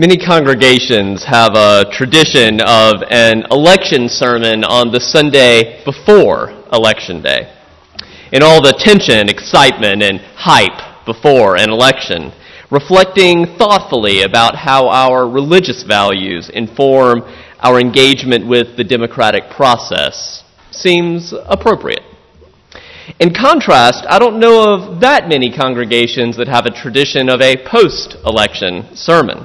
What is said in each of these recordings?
Many congregations have a tradition of an election sermon on the Sunday before Election Day. In all the tension, excitement, and hype before an election, reflecting thoughtfully about how our religious values inform our engagement with the democratic process seems appropriate. In contrast, I don't know of that many congregations that have a tradition of a post election sermon.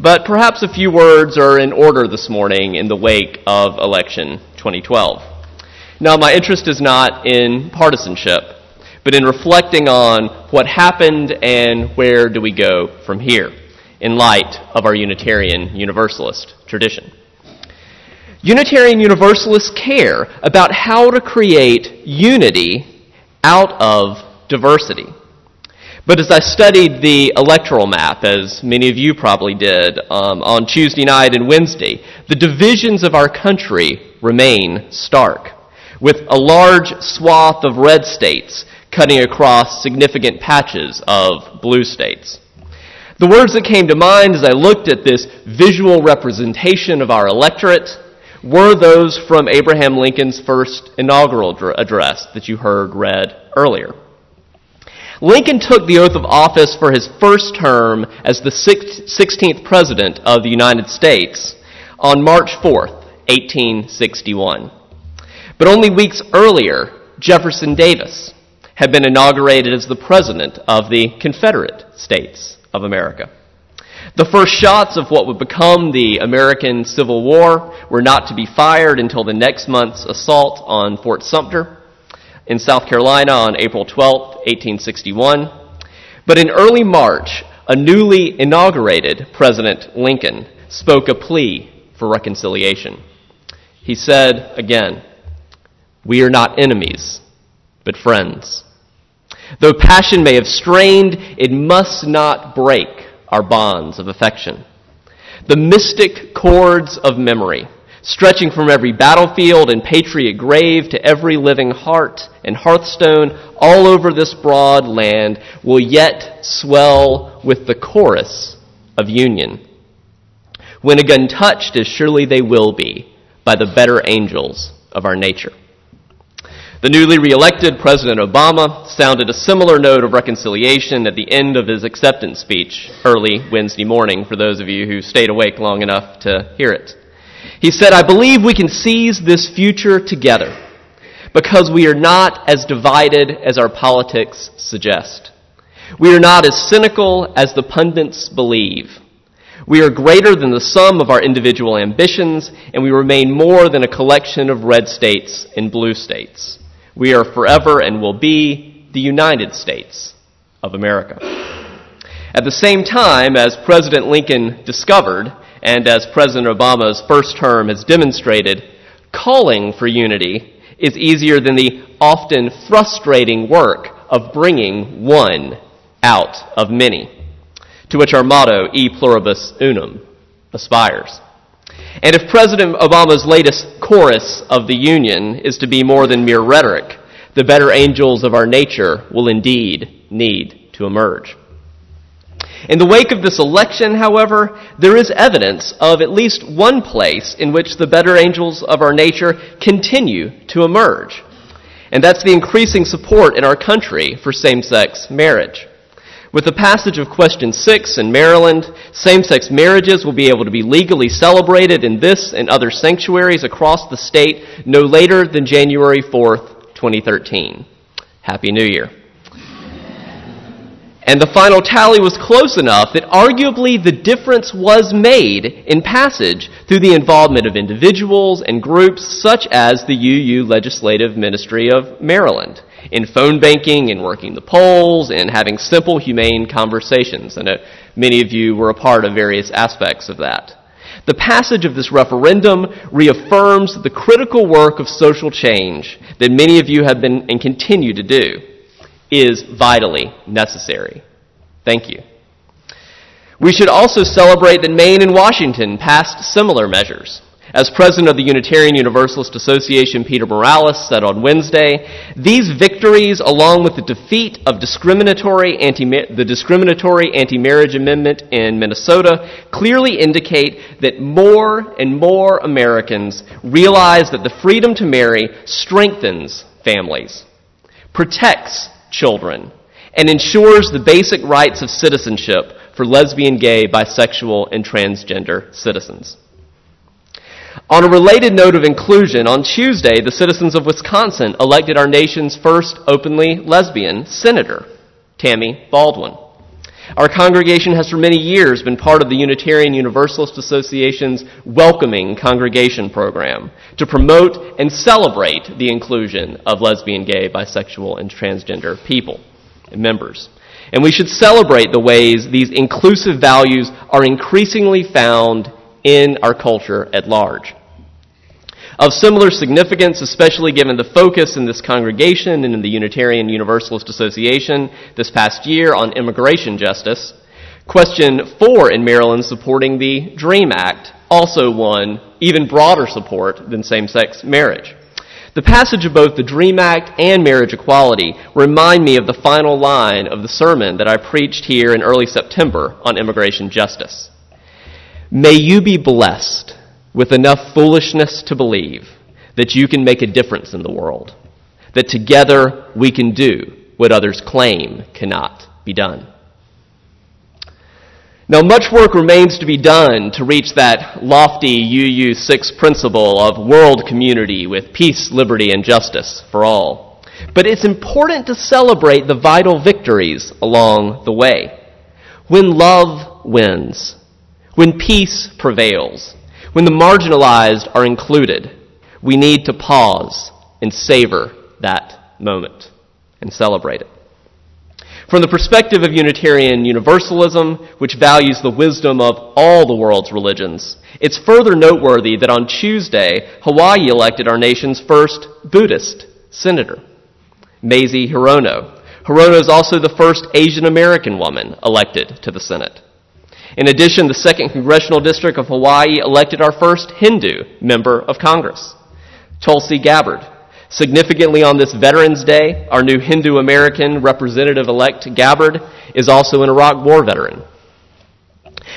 But perhaps a few words are in order this morning in the wake of election 2012. Now, my interest is not in partisanship, but in reflecting on what happened and where do we go from here in light of our Unitarian Universalist tradition. Unitarian Universalists care about how to create unity out of diversity. But as I studied the electoral map, as many of you probably did um, on Tuesday night and Wednesday, the divisions of our country remain stark, with a large swath of red states cutting across significant patches of blue states. The words that came to mind as I looked at this visual representation of our electorate were those from Abraham Lincoln's first inaugural address that you heard read earlier. Lincoln took the oath of office for his first term as the 16th President of the United States on March 4, 1861. But only weeks earlier, Jefferson Davis had been inaugurated as the President of the Confederate States of America. The first shots of what would become the American Civil War were not to be fired until the next month's assault on Fort Sumter in South Carolina on April 12, 1861. But in early March, a newly inaugurated President Lincoln spoke a plea for reconciliation. He said again, We are not enemies, but friends. Though passion may have strained, it must not break our bonds of affection. The mystic chords of memory stretching from every battlefield and patriot grave to every living heart and hearthstone all over this broad land, will yet swell with the chorus of union. When again touched, as surely they will be, by the better angels of our nature. The newly re-elected President Obama sounded a similar note of reconciliation at the end of his acceptance speech early Wednesday morning for those of you who stayed awake long enough to hear it. He said, I believe we can seize this future together because we are not as divided as our politics suggest. We are not as cynical as the pundits believe. We are greater than the sum of our individual ambitions, and we remain more than a collection of red states and blue states. We are forever and will be the United States of America. At the same time, as President Lincoln discovered, and as President Obama's first term has demonstrated, calling for unity is easier than the often frustrating work of bringing one out of many, to which our motto, E pluribus unum, aspires. And if President Obama's latest chorus of the Union is to be more than mere rhetoric, the better angels of our nature will indeed need to emerge. In the wake of this election, however, there is evidence of at least one place in which the better angels of our nature continue to emerge. And that's the increasing support in our country for same sex marriage. With the passage of Question 6 in Maryland, same sex marriages will be able to be legally celebrated in this and other sanctuaries across the state no later than January 4th, 2013. Happy New Year. And the final tally was close enough that arguably the difference was made in passage through the involvement of individuals and groups such as the UU Legislative Ministry of Maryland in phone banking and working the polls and having simple, humane conversations. I know many of you were a part of various aspects of that. The passage of this referendum reaffirms the critical work of social change that many of you have been and continue to do is vitally necessary. Thank you. We should also celebrate that Maine and Washington passed similar measures. As president of the Unitarian Universalist Association, Peter Morales said on Wednesday, these victories, along with the defeat of discriminatory anti, the discriminatory anti-marriage amendment in Minnesota, clearly indicate that more and more Americans realize that the freedom to marry strengthens families, protects children, and ensures the basic rights of citizenship for lesbian, gay, bisexual, and transgender citizens. On a related note of inclusion, on Tuesday, the citizens of Wisconsin elected our nation's first openly lesbian senator, Tammy Baldwin. Our congregation has for many years been part of the Unitarian Universalist Association's Welcoming Congregation program to promote and celebrate the inclusion of lesbian, gay, bisexual, and transgender people and members. And we should celebrate the ways these inclusive values are increasingly found in our culture at large. Of similar significance, especially given the focus in this congregation and in the Unitarian Universalist Association this past year on immigration justice, question four in Maryland supporting the DREAM Act also won even broader support than same-sex marriage. The passage of both the DREAM Act and marriage equality remind me of the final line of the sermon that I preached here in early September on immigration justice. May you be blessed with enough foolishness to believe that you can make a difference in the world, that together we can do what others claim cannot be done. Now, much work remains to be done to reach that lofty UU 6 principle of world community with peace, liberty, and justice for all. But it's important to celebrate the vital victories along the way. When love wins, when peace prevails, when the marginalized are included, we need to pause and savor that moment and celebrate it. From the perspective of Unitarian Universalism, which values the wisdom of all the world's religions, it's further noteworthy that on Tuesday, Hawaii elected our nation's first Buddhist senator, Mazie Hirono. Hirono is also the first Asian American woman elected to the Senate. In addition, the 2nd Congressional District of Hawaii elected our first Hindu member of Congress, Tulsi Gabbard. Significantly on this Veterans Day, our new Hindu American representative elect Gabbard is also an Iraq War veteran.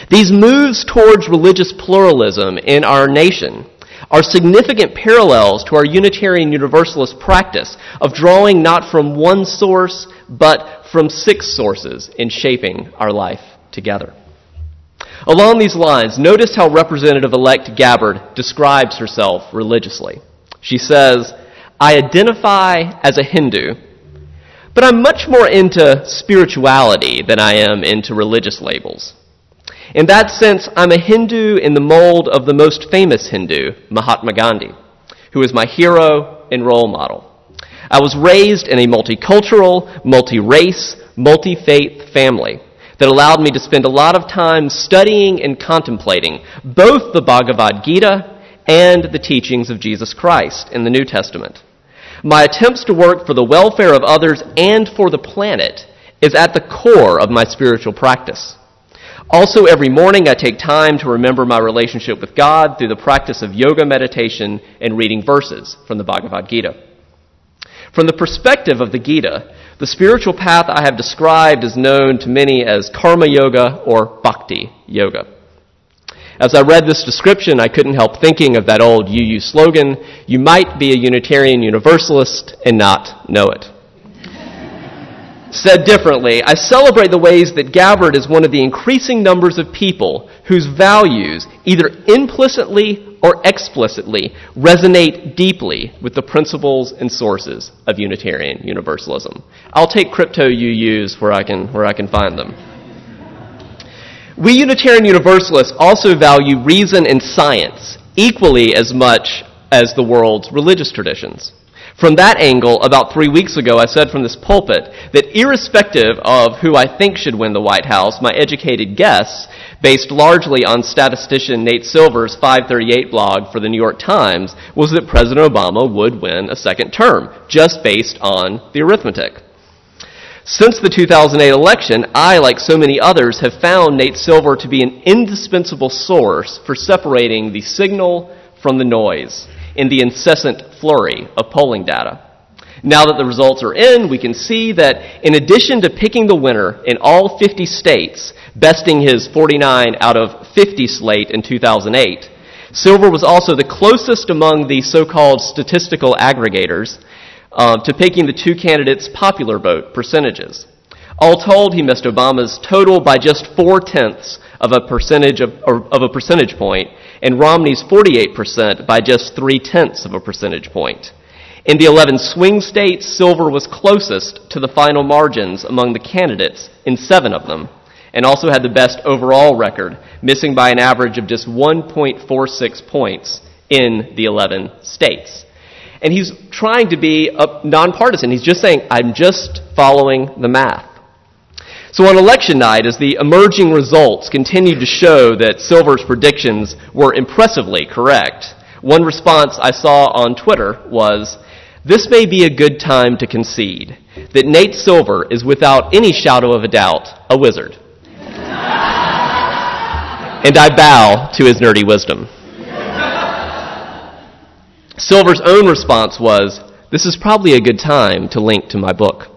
These moves towards religious pluralism in our nation are significant parallels to our Unitarian Universalist practice of drawing not from one source, but from six sources in shaping our life together. Along these lines, notice how Representative elect Gabbard describes herself religiously. She says, I identify as a Hindu, but I'm much more into spirituality than I am into religious labels. In that sense, I'm a Hindu in the mold of the most famous Hindu, Mahatma Gandhi, who is my hero and role model. I was raised in a multicultural, multi-race, multi-faith family that allowed me to spend a lot of time studying and contemplating both the Bhagavad Gita and the teachings of Jesus Christ in the New Testament. My attempts to work for the welfare of others and for the planet is at the core of my spiritual practice. Also, every morning I take time to remember my relationship with God through the practice of yoga meditation and reading verses from the Bhagavad Gita. From the perspective of the Gita, the spiritual path I have described is known to many as karma yoga or bhakti yoga. As I read this description, I couldn't help thinking of that old UU slogan, you might be a Unitarian Universalist and not know it. Said differently, I celebrate the ways that Gabbard is one of the increasing numbers of people whose values, either implicitly or explicitly resonate deeply with the principles and sources of Unitarian Universalism. I'll take crypto UUs where I can, where I can find them. We Unitarian Universalists also value reason and science equally as much as the world's religious traditions. From that angle, about three weeks ago, I said from this pulpit that irrespective of who I think should win the White House, my educated guess based largely on statistician Nate Silver's 538 blog for the New York Times, was that President Obama would win a second term, just based on the arithmetic. Since the 2008 election, I, like so many others, have found Nate Silver to be an indispensable source for separating the signal from the noise in the incessant flurry of polling data. Now that the results are in, we can see that in addition to picking the winner in all 50 states, besting his 49 out of 50 slate in 2008, Silver was also the closest among the so-called statistical aggregators uh, to picking the two candidates' popular vote percentages. All told, he missed Obama's total by just four tenths of a percentage of, of a percentage point, and Romney's 48% by just three tenths of a percentage point. In the 11 swing states, Silver was closest to the final margins among the candidates in seven of them, and also had the best overall record, missing by an average of just 1.46 points in the 11 states. And he's trying to be a nonpartisan. He's just saying, I'm just following the math. So on election night, as the emerging results continued to show that Silver's predictions were impressively correct, one response I saw on Twitter was, this may be a good time to concede that Nate Silver is without any shadow of a doubt a wizard. and I bow to his nerdy wisdom. Silver's own response was, This is probably a good time to link to my book.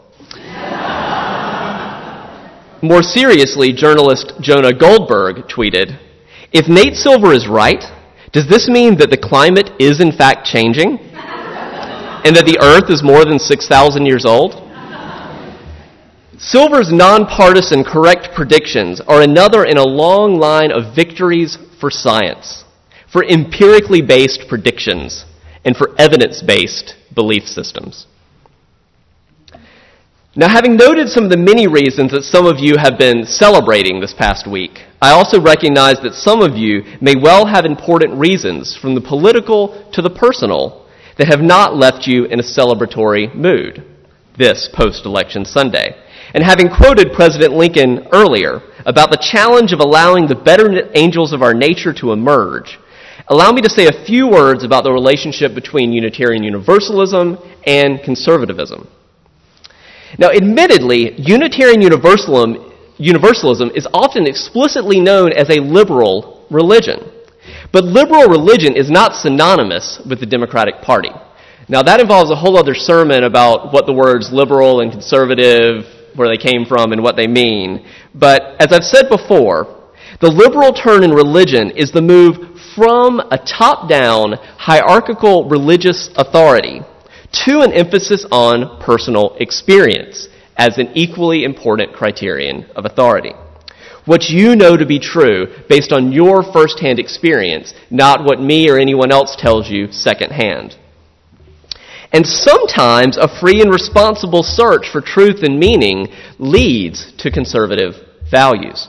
More seriously, journalist Jonah Goldberg tweeted, If Nate Silver is right, does this mean that the climate is in fact changing? And that the earth is more than 6,000 years old? Silver's nonpartisan correct predictions are another in a long line of victories for science, for empirically based predictions, and for evidence based belief systems. Now, having noted some of the many reasons that some of you have been celebrating this past week, I also recognize that some of you may well have important reasons, from the political to the personal, that have not left you in a celebratory mood this post election Sunday. And having quoted President Lincoln earlier about the challenge of allowing the better angels of our nature to emerge, allow me to say a few words about the relationship between Unitarian Universalism and conservatism. Now, admittedly, Unitarian Universalism, is often explicitly known as a liberal religion. But liberal religion is not synonymous with the Democratic Party. Now, that involves a whole other sermon about what the words liberal and conservative, where they came from, and what they mean. But as I've said before, the liberal turn in religion is the move from a top down, hierarchical religious authority to an emphasis on personal experience as an equally important criterion of authority. What you know to be true based on your firsthand experience, not what me or anyone else tells you secondhand. And sometimes a free and responsible search for truth and meaning leads to conservative values.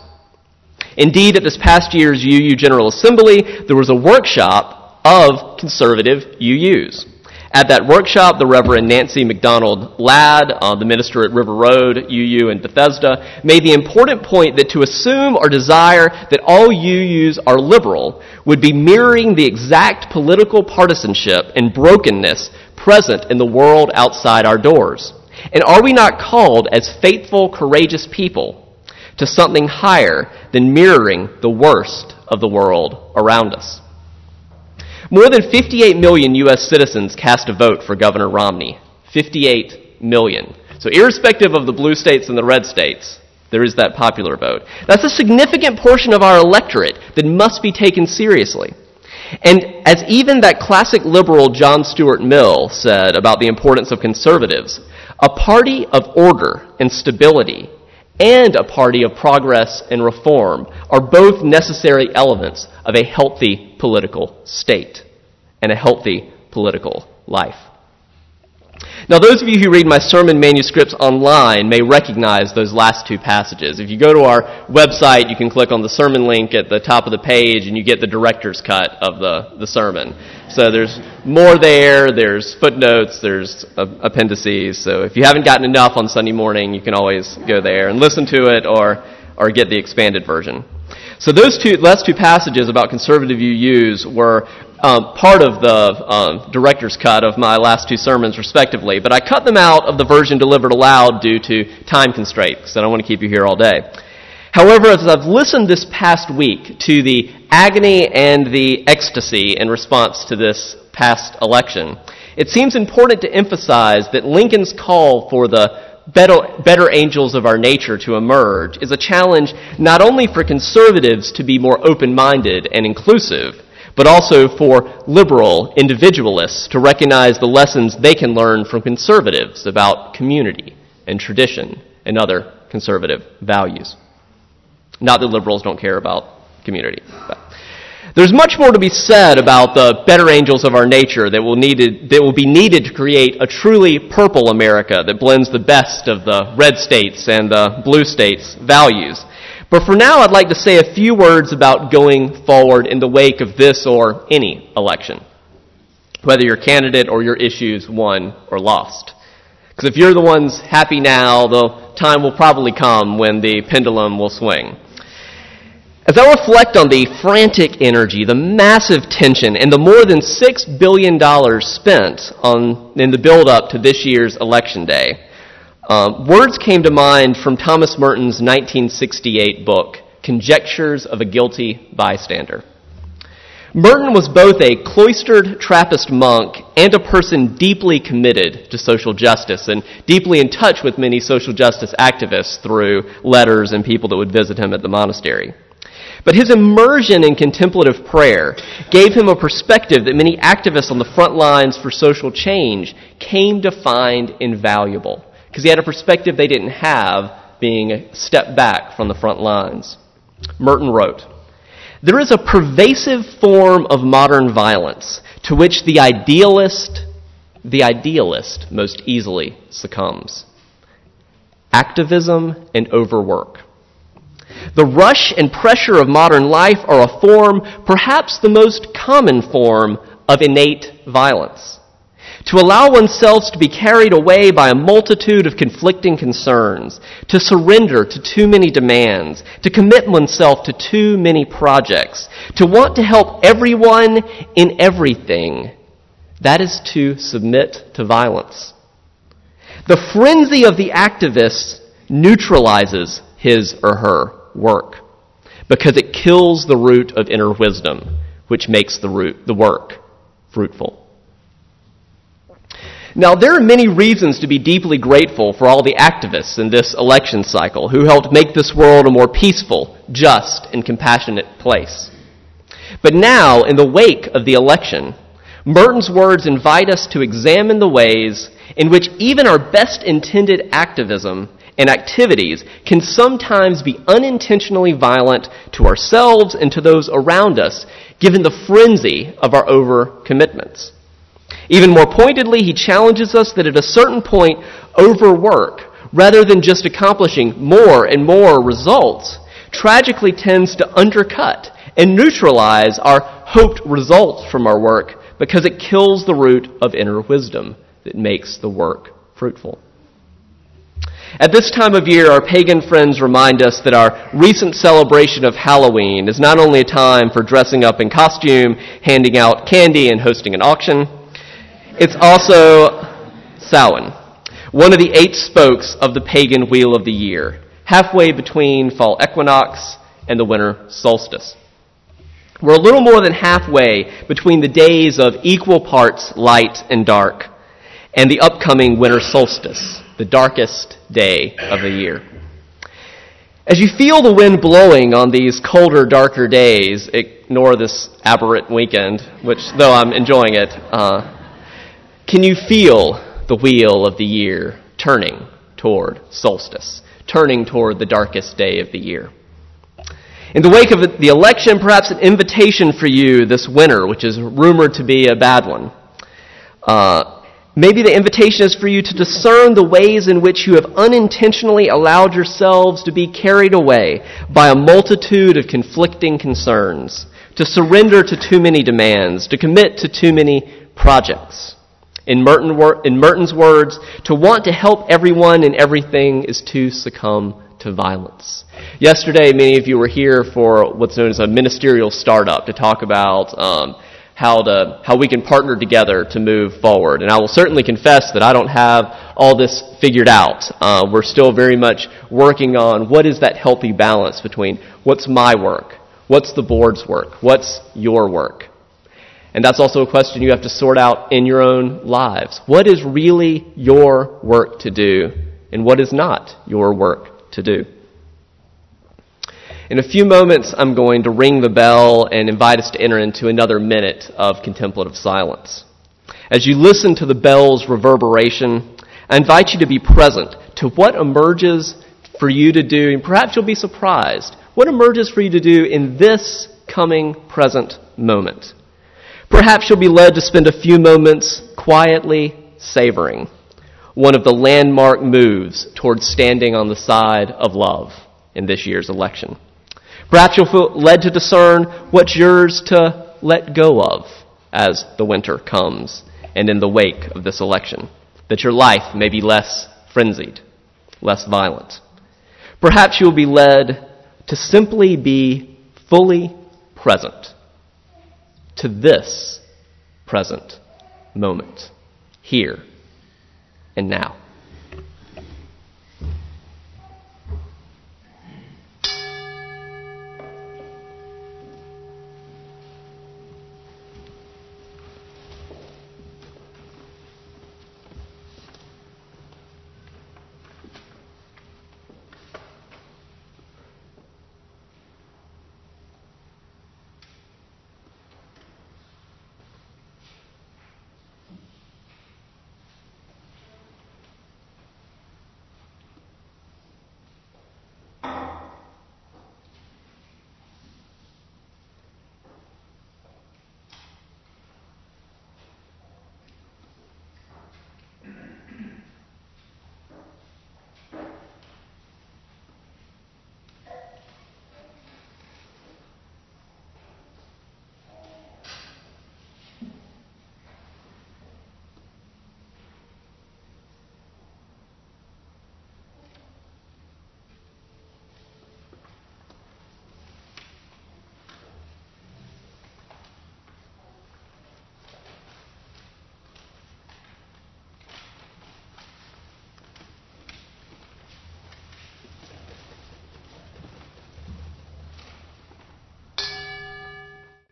Indeed, at this past year's UU General Assembly, there was a workshop of conservative UUs. At that workshop, the Reverend Nancy McDonald Ladd, uh, the minister at River Road, UU in Bethesda, made the important point that to assume or desire that all UUs are liberal would be mirroring the exact political partisanship and brokenness present in the world outside our doors. And are we not called as faithful, courageous people to something higher than mirroring the worst of the world around us? More than 58 million U.S. citizens cast a vote for Governor Romney. 58 million. So, irrespective of the blue states and the red states, there is that popular vote. That's a significant portion of our electorate that must be taken seriously. And as even that classic liberal John Stuart Mill said about the importance of conservatives, a party of order and stability and a party of progress and reform are both necessary elements of a healthy political state and a healthy political life. Now, those of you who read my sermon manuscripts online may recognize those last two passages. If you go to our website, you can click on the sermon link at the top of the page and you get the director's cut of the, the sermon. So there's more there, there's footnotes, there's appendices. So if you haven't gotten enough on Sunday morning, you can always go there and listen to it or, or get the expanded version. So those two last two passages about conservative UUs were um, part of the um, director's cut of my last two sermons, respectively, but I cut them out of the version delivered aloud due to time constraints, because I don't want to keep you here all day. However, as I've listened this past week to the agony and the ecstasy in response to this past election, it seems important to emphasize that Lincoln's call for the better, better angels of our nature to emerge is a challenge not only for conservatives to be more open-minded and inclusive, but also for liberal individualists to recognize the lessons they can learn from conservatives about community and tradition and other conservative values. Not that liberals don't care about community. But. There's much more to be said about the better angels of our nature that will, needed, that will be needed to create a truly purple America that blends the best of the red states and the blue states' values. But for now, I'd like to say a few words about going forward in the wake of this or any election, whether your candidate or your issues won or lost. Because if you're the ones happy now, the time will probably come when the pendulum will swing. As I reflect on the frantic energy, the massive tension, and the more than $6 billion spent on, in the build up to this year's election day, uh, words came to mind from Thomas Merton's 1968 book, Conjectures of a Guilty Bystander. Merton was both a cloistered Trappist monk and a person deeply committed to social justice and deeply in touch with many social justice activists through letters and people that would visit him at the monastery. But his immersion in contemplative prayer gave him a perspective that many activists on the front lines for social change came to find invaluable. Because he had a perspective they didn't have being a step back from the front lines. Merton wrote, There is a pervasive form of modern violence to which the idealist, the idealist most easily succumbs. Activism and overwork. The rush and pressure of modern life are a form, perhaps the most common form, of innate violence. To allow oneself to be carried away by a multitude of conflicting concerns, to surrender to too many demands, to commit oneself to too many projects, to want to help everyone in everything, that is to submit to violence. The frenzy of the activist neutralizes his or her work because it kills the root of inner wisdom, which makes the root, the work fruitful. Now, there are many reasons to be deeply grateful for all the activists in this election cycle who helped make this world a more peaceful, just, and compassionate place. But now, in the wake of the election, Merton's words invite us to examine the ways in which even our best intended activism and activities can sometimes be unintentionally violent to ourselves and to those around us, given the frenzy of our overcommitments. Even more pointedly, he challenges us that at a certain point, overwork, rather than just accomplishing more and more results, tragically tends to undercut and neutralize our hoped results from our work because it kills the root of inner wisdom that makes the work fruitful. At this time of year, our pagan friends remind us that our recent celebration of Halloween is not only a time for dressing up in costume, handing out candy, and hosting an auction, it's also Samhain, one of the eight spokes of the pagan wheel of the year, halfway between fall equinox and the winter solstice. We're a little more than halfway between the days of equal parts light and dark and the upcoming winter solstice the darkest day of the year. As you feel the wind blowing on these colder, darker days, ignore this aberrant weekend, which, though I'm enjoying it, uh, can you feel the wheel of the year turning toward solstice, turning toward the darkest day of the year? In the wake of the election, perhaps an invitation for you this winter, which is rumored to be a bad one. Uh, Maybe the invitation is for you to discern the ways in which you have unintentionally allowed yourselves to be carried away by a multitude of conflicting concerns, to surrender to too many demands, to commit to too many projects. In, Merton, in Merton's words, to want to help everyone and everything is to succumb to violence. Yesterday, many of you were here for what's known as a ministerial startup to talk about um, how to, how we can partner together to move forward. And I will certainly confess that I don't have all this figured out. Uh, we're still very much working on what is that healthy balance between what's my work, what's the board's work, what's your work. And that's also a question you have to sort out in your own lives. What is really your work to do and what is not your work to do? In a few moments, I'm going to ring the bell and invite us to enter into another minute of contemplative silence. As you listen to the bell's reverberation, I invite you to be present to what emerges for you to do, and perhaps you'll be surprised. What emerges for you to do in this coming present moment? Perhaps you'll be led to spend a few moments quietly savoring one of the landmark moves towards standing on the side of love in this year's election. Perhaps you'll feel led to discern what's yours to let go of as the winter comes and in the wake of this election, that your life may be less frenzied, less violent. Perhaps you'll be led to simply be fully present to this present moment, here and now.